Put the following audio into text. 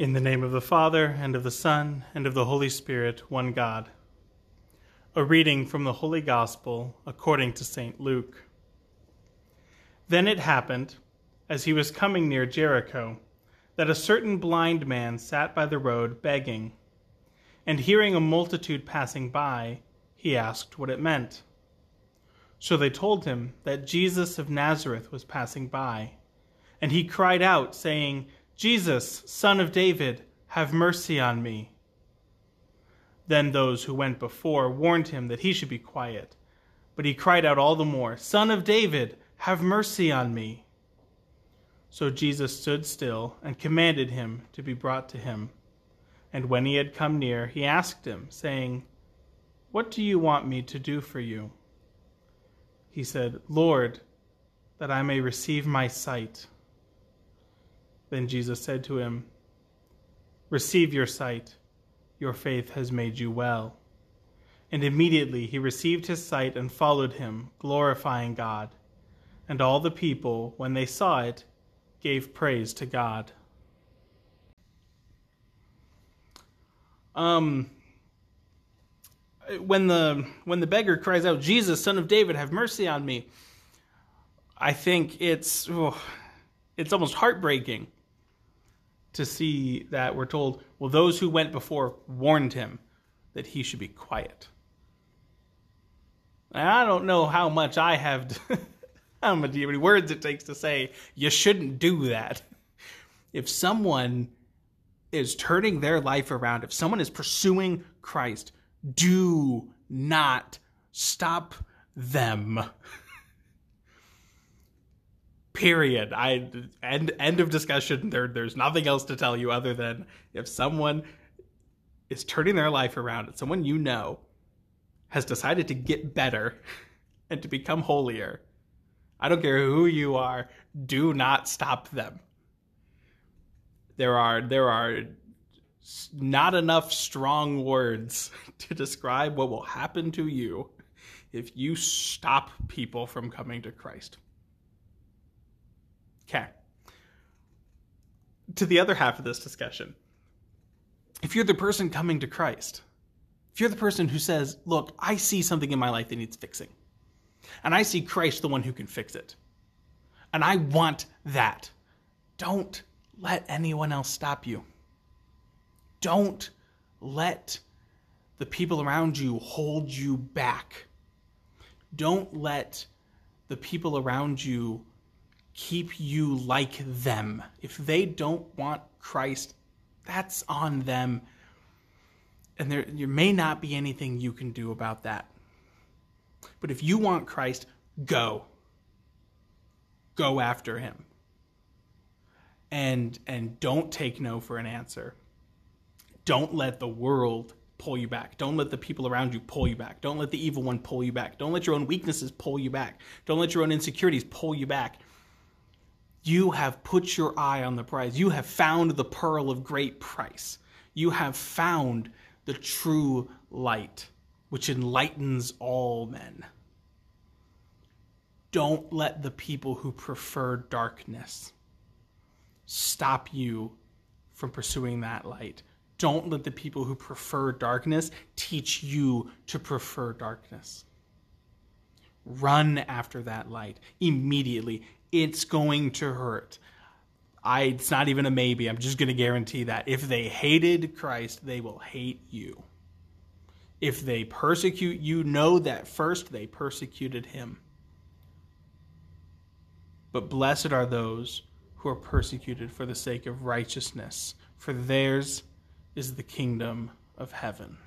In the name of the Father, and of the Son, and of the Holy Spirit, one God. A reading from the Holy Gospel according to St. Luke. Then it happened, as he was coming near Jericho, that a certain blind man sat by the road begging. And hearing a multitude passing by, he asked what it meant. So they told him that Jesus of Nazareth was passing by. And he cried out, saying, Jesus, son of David, have mercy on me. Then those who went before warned him that he should be quiet. But he cried out all the more, Son of David, have mercy on me. So Jesus stood still and commanded him to be brought to him. And when he had come near, he asked him, saying, What do you want me to do for you? He said, Lord, that I may receive my sight. Then Jesus said to him, Receive your sight, your faith has made you well. And immediately he received his sight and followed him, glorifying God. And all the people, when they saw it, gave praise to God. Um, when the when the beggar cries out, "Jesus, Son of David, have mercy on me," I think it's oh, it's almost heartbreaking to see that we're told, well, those who went before warned him that he should be quiet. I don't know how much I have, to, how many words it takes to say you shouldn't do that. If someone is turning their life around, if someone is pursuing Christ, do not stop them. Period. I end end of discussion. There there's nothing else to tell you other than if someone is turning their life around, someone you know has decided to get better and to become holier. I don't care who you are, do not stop them. There are there are not enough strong words to describe what will happen to you if you stop people from coming to Christ. Okay. To the other half of this discussion. If you're the person coming to Christ, if you're the person who says, Look, I see something in my life that needs fixing, and I see Christ the one who can fix it, and I want that, don't let anyone else stop you. Don't let the people around you hold you back. Don't let the people around you keep you like them. If they don't want Christ, that's on them. And there, there may not be anything you can do about that. But if you want Christ, go. Go after him. And and don't take no for an answer. Don't let the world pull you back. Don't let the people around you pull you back. Don't let the evil one pull you back. Don't let your own weaknesses pull you back. Don't let your own insecurities pull you back. You have put your eye on the prize. You have found the pearl of great price. You have found the true light, which enlightens all men. Don't let the people who prefer darkness stop you from pursuing that light. Don't let the people who prefer darkness teach you to prefer darkness. Run after that light immediately it's going to hurt. I it's not even a maybe. I'm just going to guarantee that if they hated Christ, they will hate you. If they persecute you, know that first they persecuted him. But blessed are those who are persecuted for the sake of righteousness, for theirs is the kingdom of heaven.